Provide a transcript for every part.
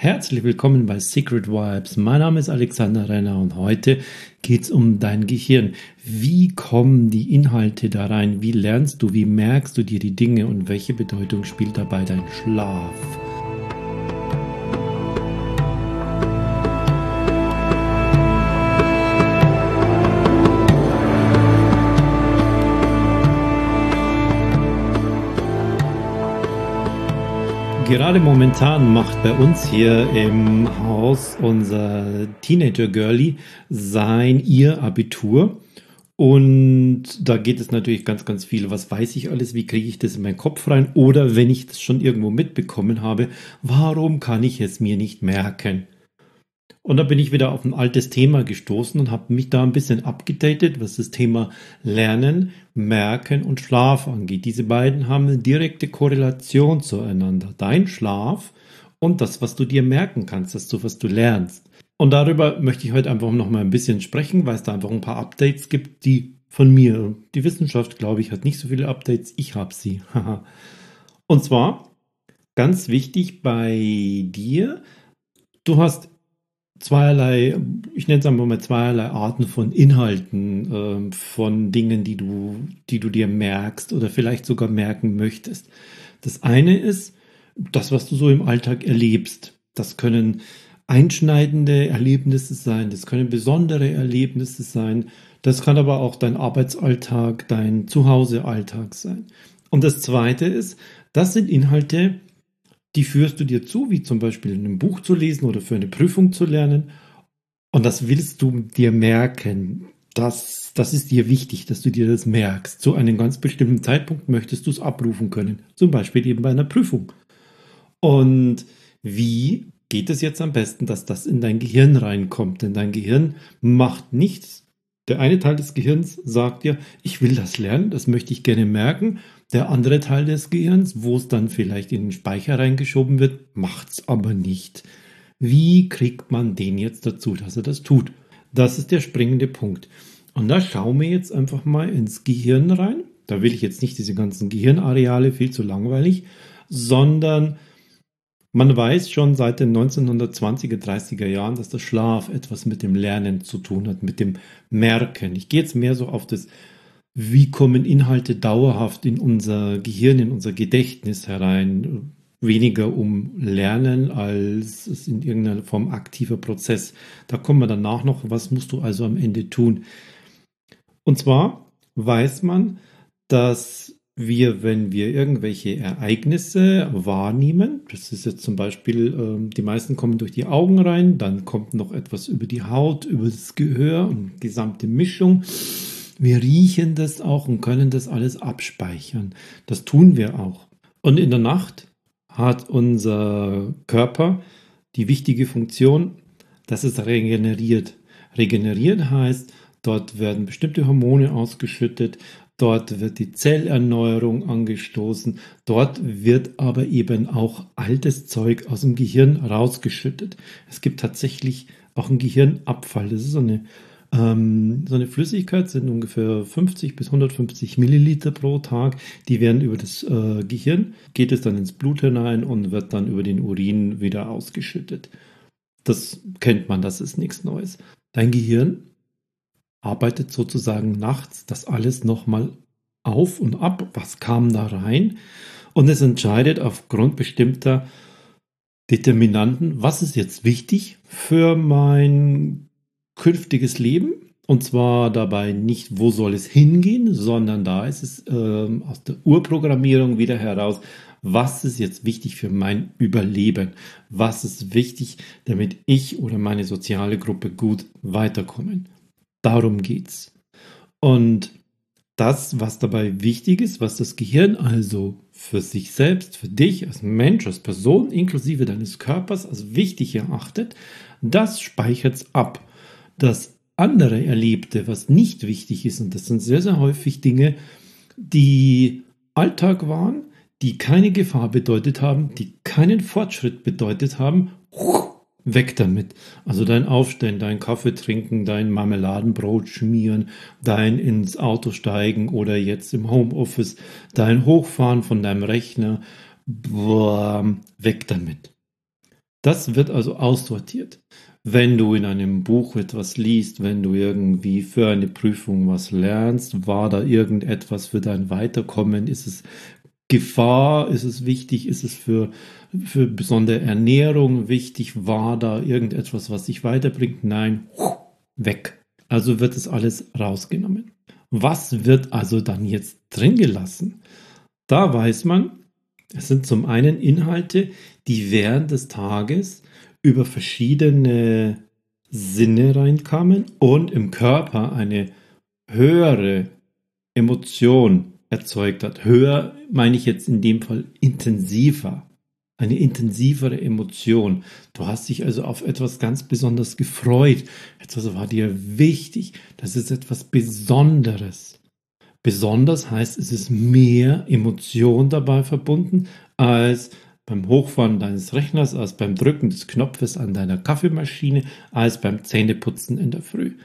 Herzlich willkommen bei Secret Vibes. Mein Name ist Alexander Renner und heute geht es um dein Gehirn. Wie kommen die Inhalte da rein? Wie lernst du? Wie merkst du dir die Dinge und welche Bedeutung spielt dabei dein Schlaf? Gerade momentan macht bei uns hier im Haus unser Teenager Girlie sein ihr Abitur. Und da geht es natürlich ganz, ganz viel. Was weiß ich alles? Wie kriege ich das in meinen Kopf rein? Oder wenn ich das schon irgendwo mitbekommen habe, warum kann ich es mir nicht merken? Und da bin ich wieder auf ein altes Thema gestoßen und habe mich da ein bisschen abgedatet, was das Thema Lernen, Merken und Schlaf angeht. Diese beiden haben eine direkte Korrelation zueinander. Dein Schlaf und das, was du dir merken kannst, das, was du lernst. Und darüber möchte ich heute einfach noch mal ein bisschen sprechen, weil es da einfach ein paar Updates gibt, die von mir, die Wissenschaft, glaube ich, hat nicht so viele Updates, ich habe sie. und zwar ganz wichtig bei dir, du hast zweierlei, ich nenne es einfach mal zweierlei Arten von Inhalten, äh, von Dingen, die du, die du dir merkst oder vielleicht sogar merken möchtest. Das eine ist das, was du so im Alltag erlebst. Das können einschneidende Erlebnisse sein, das können besondere Erlebnisse sein, das kann aber auch dein Arbeitsalltag, dein Zuhausealltag sein. Und das zweite ist, das sind Inhalte, die führst du dir zu, wie zum Beispiel in einem Buch zu lesen oder für eine Prüfung zu lernen. Und das willst du dir merken. Das, das ist dir wichtig, dass du dir das merkst. Zu einem ganz bestimmten Zeitpunkt möchtest du es abrufen können. Zum Beispiel eben bei einer Prüfung. Und wie geht es jetzt am besten, dass das in dein Gehirn reinkommt? Denn dein Gehirn macht nichts. Der eine Teil des Gehirns sagt dir, ich will das lernen, das möchte ich gerne merken. Der andere Teil des Gehirns, wo es dann vielleicht in den Speicher reingeschoben wird, macht es aber nicht. Wie kriegt man den jetzt dazu, dass er das tut? Das ist der springende Punkt. Und da schauen wir jetzt einfach mal ins Gehirn rein. Da will ich jetzt nicht diese ganzen Gehirnareale, viel zu langweilig, sondern man weiß schon seit den 1920er, 30er Jahren, dass der Schlaf etwas mit dem Lernen zu tun hat, mit dem Merken. Ich gehe jetzt mehr so auf das wie kommen Inhalte dauerhaft in unser Gehirn, in unser Gedächtnis herein. Weniger um Lernen als es in irgendeiner Form aktiver Prozess. Da kommen wir danach noch, was musst du also am Ende tun. Und zwar weiß man, dass wir, wenn wir irgendwelche Ereignisse wahrnehmen, das ist jetzt zum Beispiel, äh, die meisten kommen durch die Augen rein, dann kommt noch etwas über die Haut, über das Gehör und gesamte Mischung. Wir riechen das auch und können das alles abspeichern. Das tun wir auch. Und in der Nacht hat unser Körper die wichtige Funktion, dass es regeneriert. Regeneriert heißt, dort werden bestimmte Hormone ausgeschüttet, dort wird die Zellerneuerung angestoßen, dort wird aber eben auch altes Zeug aus dem Gehirn rausgeschüttet. Es gibt tatsächlich auch einen Gehirnabfall. Das ist so eine ähm, so eine Flüssigkeit sind ungefähr 50 bis 150 Milliliter pro Tag. Die werden über das äh, Gehirn, geht es dann ins Blut hinein und wird dann über den Urin wieder ausgeschüttet. Das kennt man, das ist nichts Neues. Dein Gehirn arbeitet sozusagen nachts das alles nochmal auf und ab. Was kam da rein? Und es entscheidet aufgrund bestimmter Determinanten, was ist jetzt wichtig für mein künftiges Leben. Und zwar dabei nicht, wo soll es hingehen, sondern da ist es ähm, aus der Urprogrammierung wieder heraus, was ist jetzt wichtig für mein Überleben? Was ist wichtig, damit ich oder meine soziale Gruppe gut weiterkommen? Darum geht's. Und das, was dabei wichtig ist, was das Gehirn also für sich selbst, für dich als Mensch, als Person, inklusive deines Körpers als wichtig erachtet, das speichert es ab das andere Erlebte, was nicht wichtig ist, und das sind sehr, sehr häufig Dinge, die Alltag waren, die keine Gefahr bedeutet haben, die keinen Fortschritt bedeutet haben, weg damit. Also dein Aufstehen, dein Kaffee trinken, dein Marmeladenbrot schmieren, dein ins Auto steigen oder jetzt im Homeoffice, dein Hochfahren von deinem Rechner, boah, weg damit. Das wird also aussortiert. Wenn du in einem Buch etwas liest, wenn du irgendwie für eine Prüfung was lernst, war da irgendetwas für dein Weiterkommen? Ist es Gefahr? Ist es wichtig? Ist es für, für besondere Ernährung wichtig? War da irgendetwas, was dich weiterbringt? Nein, weg. Also wird es alles rausgenommen. Was wird also dann jetzt drin gelassen? Da weiß man, es sind zum einen Inhalte, die während des Tages über verschiedene Sinne reinkamen und im Körper eine höhere Emotion erzeugt hat. Höher meine ich jetzt in dem Fall intensiver. Eine intensivere Emotion. Du hast dich also auf etwas ganz besonders gefreut. Etwas war dir wichtig. Das ist etwas Besonderes. Besonders heißt, es ist mehr Emotion dabei verbunden als beim Hochfahren deines Rechners, als beim Drücken des Knopfes an deiner Kaffeemaschine, als beim Zähneputzen in der Früh.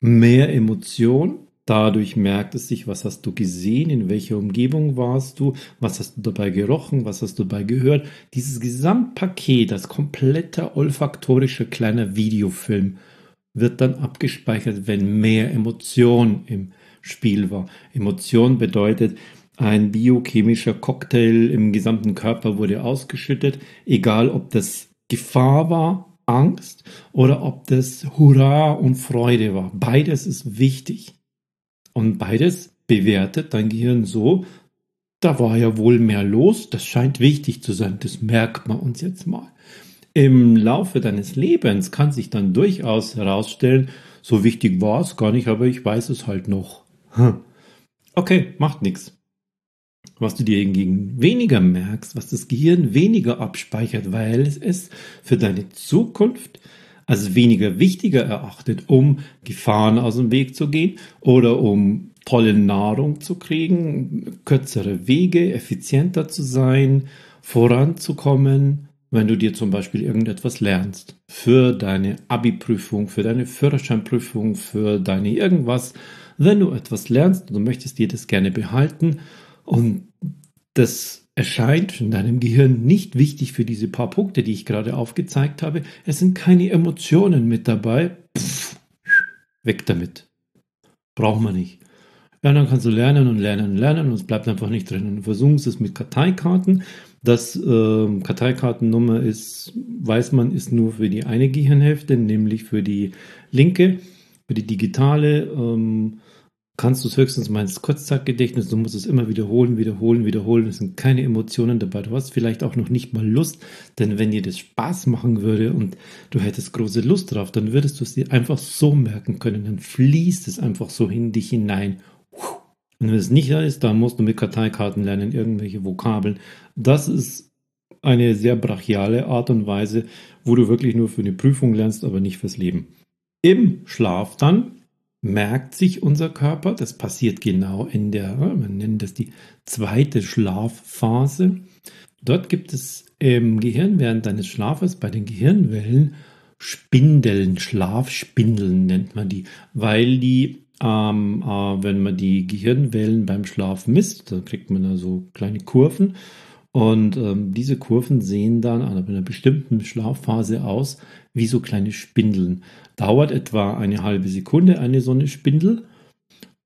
Mehr Emotion, dadurch merkt es sich, was hast du gesehen, in welcher Umgebung warst du, was hast du dabei gerochen, was hast du dabei gehört. Dieses Gesamtpaket, das komplette olfaktorische kleiner Videofilm, wird dann abgespeichert, wenn mehr Emotion im Spiel war. Emotion bedeutet, ein biochemischer Cocktail im gesamten Körper wurde ausgeschüttet, egal ob das Gefahr war, Angst oder ob das Hurra und Freude war. Beides ist wichtig. Und beides bewertet dein Gehirn so, da war ja wohl mehr los, das scheint wichtig zu sein, das merkt man uns jetzt mal. Im Laufe deines Lebens kann sich dann durchaus herausstellen, so wichtig war es gar nicht, aber ich weiß es halt noch. Hm. Okay, macht nichts was du dir hingegen weniger merkst, was das Gehirn weniger abspeichert, weil es es für deine Zukunft als weniger wichtiger erachtet, um Gefahren aus dem Weg zu gehen oder um tolle Nahrung zu kriegen, kürzere Wege, effizienter zu sein, voranzukommen, wenn du dir zum Beispiel irgendetwas lernst für deine Abi-Prüfung, für deine Führerscheinprüfung, für deine irgendwas. Wenn du etwas lernst und du möchtest dir das gerne behalten und das erscheint in deinem Gehirn nicht wichtig für diese paar Punkte, die ich gerade aufgezeigt habe. Es sind keine Emotionen mit dabei. Pff, weg damit. Braucht man nicht. Ja, dann kannst du lernen und lernen und lernen und es bleibt einfach nicht drin. Und du es mit Karteikarten. Das äh, Karteikartennummer ist, weiß man, ist nur für die eine Gehirnhälfte, nämlich für die linke, für die digitale. Ähm, kannst du es höchstens mal ins Kurzzeitgedächtnis, du musst es immer wiederholen, wiederholen, wiederholen. Es sind keine Emotionen dabei. Du hast vielleicht auch noch nicht mal Lust, denn wenn dir das Spaß machen würde und du hättest große Lust drauf, dann würdest du es dir einfach so merken können. Dann fließt es einfach so in dich hinein. Und wenn es nicht da ist, dann musst du mit Karteikarten lernen, irgendwelche Vokabeln. Das ist eine sehr brachiale Art und Weise, wo du wirklich nur für eine Prüfung lernst, aber nicht fürs Leben. Im Schlaf dann merkt sich unser Körper. Das passiert genau in der, man nennt das die zweite Schlafphase. Dort gibt es im Gehirn während deines Schlafes bei den Gehirnwellen Spindeln, Schlafspindeln nennt man die, weil die, ähm, äh, wenn man die Gehirnwellen beim Schlaf misst, dann kriegt man da so kleine Kurven und ähm, diese Kurven sehen dann an einer bestimmten Schlafphase aus wie so kleine Spindeln. Dauert etwa eine halbe Sekunde eine so eine Spindel.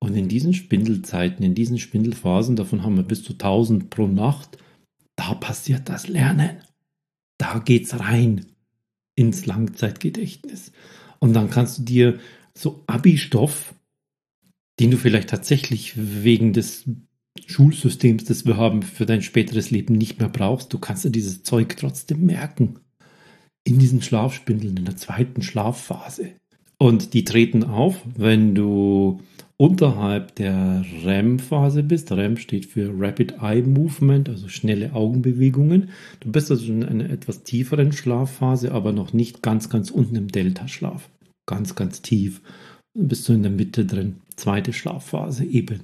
Und in diesen Spindelzeiten, in diesen Spindelphasen, davon haben wir bis zu 1000 pro Nacht, da passiert das Lernen. Da geht's rein ins Langzeitgedächtnis. Und dann kannst du dir so Abi-Stoff, den du vielleicht tatsächlich wegen des Schulsystems, das wir haben, für dein späteres Leben nicht mehr brauchst. Du kannst dir dieses Zeug trotzdem merken. In diesen Schlafspindeln, in der zweiten Schlafphase. Und die treten auf, wenn du unterhalb der REM-Phase bist. REM steht für Rapid Eye Movement, also schnelle Augenbewegungen. Du bist also in einer etwas tieferen Schlafphase, aber noch nicht ganz, ganz unten im Delta-Schlaf. Ganz, ganz tief. Dann bist du in der Mitte drin. Zweite Schlafphase eben.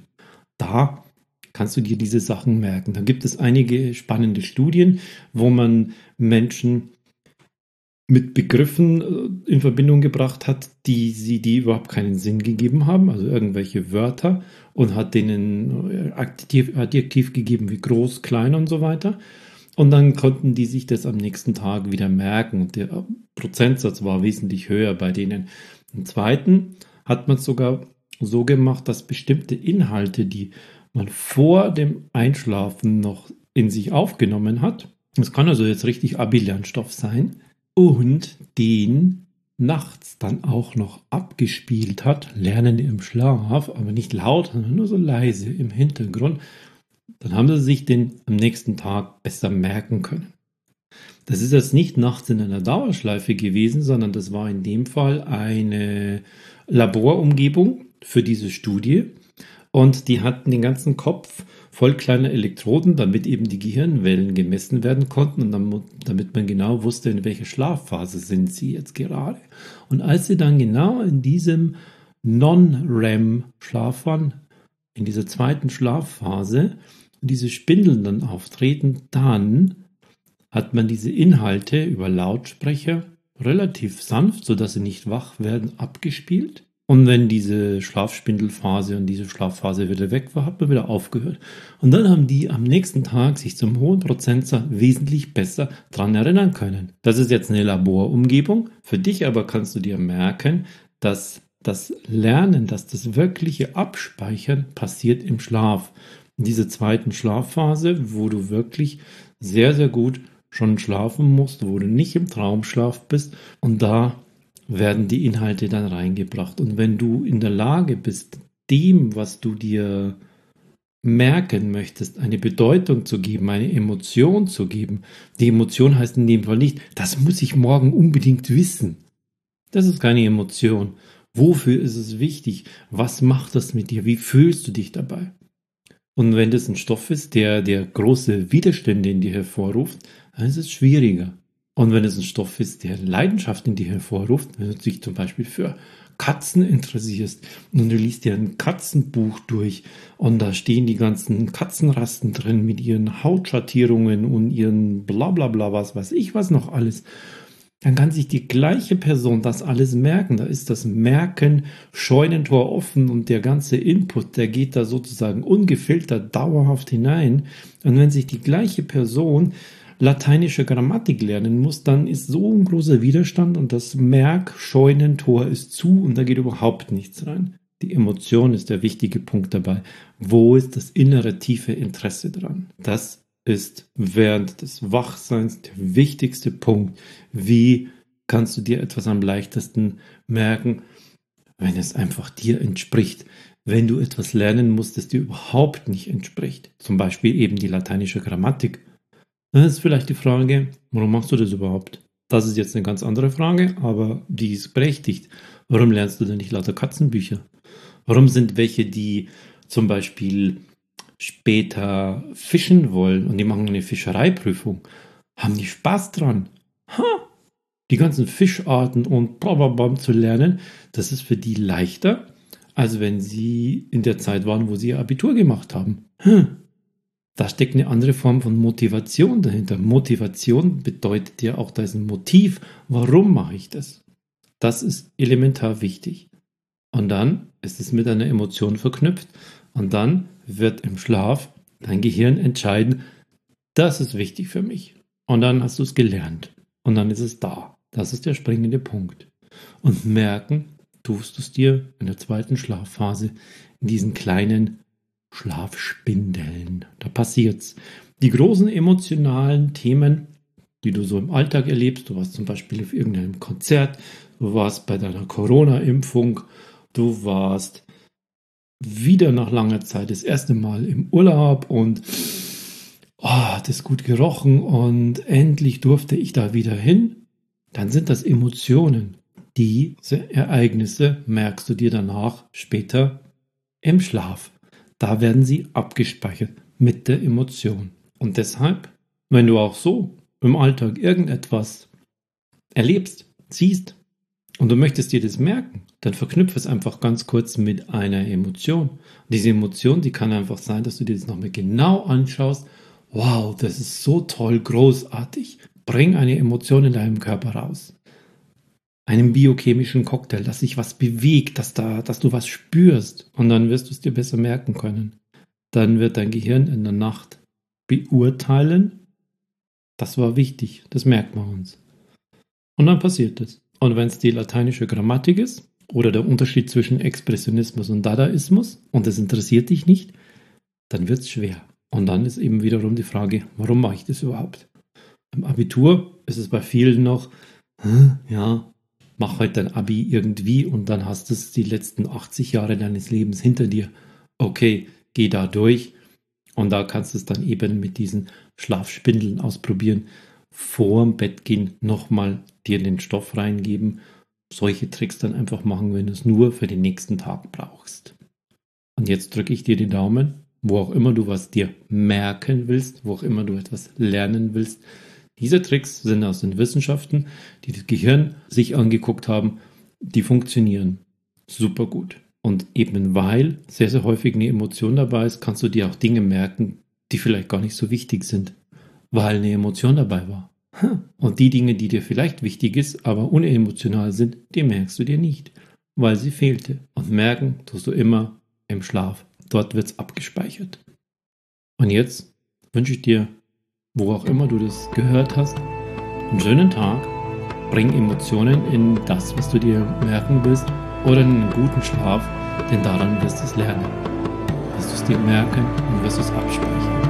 Da kannst du dir diese Sachen merken. Da gibt es einige spannende Studien, wo man Menschen mit Begriffen äh, in Verbindung gebracht hat, die sie die überhaupt keinen Sinn gegeben haben, also irgendwelche Wörter und hat denen äh, Adjektiv, Adjektiv gegeben wie groß, klein und so weiter. Und dann konnten die sich das am nächsten Tag wieder merken. Der Prozentsatz war wesentlich höher bei denen. Im zweiten hat man es sogar so gemacht, dass bestimmte Inhalte, die man vor dem Einschlafen noch in sich aufgenommen hat, das kann also jetzt richtig Abi-Lernstoff sein, und den nachts dann auch noch abgespielt hat, lernen im Schlaf, aber nicht laut, sondern nur so leise im Hintergrund, dann haben sie sich den am nächsten Tag besser merken können. Das ist jetzt nicht nachts in einer Dauerschleife gewesen, sondern das war in dem Fall eine Laborumgebung für diese Studie. Und die hatten den ganzen Kopf voll kleiner Elektroden, damit eben die Gehirnwellen gemessen werden konnten und dann, damit man genau wusste, in welcher Schlafphase sind sie jetzt gerade. Und als sie dann genau in diesem Non-REM-Schlaf waren, in dieser zweiten Schlafphase, diese Spindeln dann auftreten, dann hat man diese Inhalte über Lautsprecher relativ sanft, sodass sie nicht wach werden, abgespielt. Und wenn diese Schlafspindelphase und diese Schlafphase wieder weg war, hat man wieder aufgehört. Und dann haben die am nächsten Tag sich zum hohen Prozentsatz wesentlich besser dran erinnern können. Das ist jetzt eine Laborumgebung. Für dich aber kannst du dir merken, dass das Lernen, dass das wirkliche Abspeichern passiert im Schlaf. In dieser zweiten Schlafphase, wo du wirklich sehr, sehr gut schon schlafen musst, wo du nicht im Traumschlaf bist. Und da werden die Inhalte dann reingebracht. Und wenn du in der Lage bist, dem, was du dir merken möchtest, eine Bedeutung zu geben, eine Emotion zu geben. Die Emotion heißt in dem Fall nicht, das muss ich morgen unbedingt wissen. Das ist keine Emotion. Wofür ist es wichtig? Was macht das mit dir? Wie fühlst du dich dabei? Und wenn das ein Stoff ist, der, der große Widerstände in dir hervorruft, dann ist es schwieriger. Und wenn es ein Stoff ist, der Leidenschaft in dir hervorruft, wenn du dich zum Beispiel für Katzen interessierst und du liest dir ein Katzenbuch durch und da stehen die ganzen Katzenrasten drin mit ihren Hautschattierungen und ihren Blablabla, bla bla, was weiß ich was noch alles, dann kann sich die gleiche Person das alles merken. Da ist das Merken Scheunentor offen und der ganze Input, der geht da sozusagen ungefiltert dauerhaft hinein. Und wenn sich die gleiche Person lateinische Grammatik lernen muss, dann ist so ein großer Widerstand und das Merkscheunentor ist zu und da geht überhaupt nichts rein. Die Emotion ist der wichtige Punkt dabei. Wo ist das innere tiefe Interesse dran? Das ist während des Wachseins der wichtigste Punkt. Wie kannst du dir etwas am leichtesten merken, wenn es einfach dir entspricht? Wenn du etwas lernen musst, das dir überhaupt nicht entspricht, zum Beispiel eben die lateinische Grammatik, dann ist vielleicht die Frage, warum machst du das überhaupt? Das ist jetzt eine ganz andere Frage, aber die ist berechtigt. Warum lernst du denn nicht lauter Katzenbücher? Warum sind welche, die zum Beispiel später fischen wollen und die machen eine Fischereiprüfung, haben die Spaß dran? Ha! Die ganzen Fischarten und blablabla zu lernen, das ist für die leichter, als wenn sie in der Zeit waren, wo sie ihr Abitur gemacht haben. Hm. Da steckt eine andere Form von Motivation dahinter. Motivation bedeutet ja auch, da ist ein Motiv. Warum mache ich das? Das ist elementar wichtig. Und dann ist es mit einer Emotion verknüpft. Und dann wird im Schlaf dein Gehirn entscheiden, das ist wichtig für mich. Und dann hast du es gelernt. Und dann ist es da. Das ist der springende Punkt. Und merken tust du es dir in der zweiten Schlafphase in diesen kleinen Schlafspindeln. Da passiert's. Die großen emotionalen Themen, die du so im Alltag erlebst, du warst zum Beispiel auf irgendeinem Konzert, du warst bei deiner Corona-Impfung, du warst wieder nach langer Zeit das erste Mal im Urlaub und oh, es gut gerochen und endlich durfte ich da wieder hin, dann sind das Emotionen. Diese Ereignisse merkst du dir danach später im Schlaf. Da werden sie abgespeichert mit der Emotion. Und deshalb, wenn du auch so im Alltag irgendetwas erlebst, siehst und du möchtest dir das merken, dann verknüpfe es einfach ganz kurz mit einer Emotion. Und diese Emotion, die kann einfach sein, dass du dir das nochmal genau anschaust. Wow, das ist so toll, großartig. Bring eine Emotion in deinem Körper raus einem biochemischen Cocktail, dass sich was bewegt, dass da, dass du was spürst und dann wirst du es dir besser merken können. Dann wird dein Gehirn in der Nacht beurteilen, Das war wichtig, das merkt man uns. Und dann passiert es. Und wenn es die lateinische Grammatik ist oder der Unterschied zwischen Expressionismus und Dadaismus und es interessiert dich nicht, dann wird es schwer. Und dann ist eben wiederum die Frage, warum mache ich das überhaupt? Im Abitur ist es bei vielen noch, ja, mach halt dein Abi irgendwie und dann hast du die letzten 80 Jahre deines Lebens hinter dir. Okay, geh da durch und da kannst du es dann eben mit diesen Schlafspindeln ausprobieren. Vor dem Bett gehen nochmal dir den Stoff reingeben. Solche Tricks dann einfach machen, wenn du es nur für den nächsten Tag brauchst. Und jetzt drücke ich dir die Daumen, wo auch immer du was dir merken willst, wo auch immer du etwas lernen willst. Diese Tricks sind aus den Wissenschaften, die das Gehirn sich angeguckt haben, die funktionieren super gut. Und eben weil sehr, sehr häufig eine Emotion dabei ist, kannst du dir auch Dinge merken, die vielleicht gar nicht so wichtig sind, weil eine Emotion dabei war. Und die Dinge, die dir vielleicht wichtig ist, aber unemotional sind, die merkst du dir nicht, weil sie fehlte. Und merken tust du immer im Schlaf. Dort wird es abgespeichert. Und jetzt wünsche ich dir, wo auch immer du das gehört hast, einen schönen Tag. Bring Emotionen in das, was du dir merken willst, oder in einen guten Schlaf, denn daran wirst du es lernen. Wirst du es dir merken und wirst es abspeichern.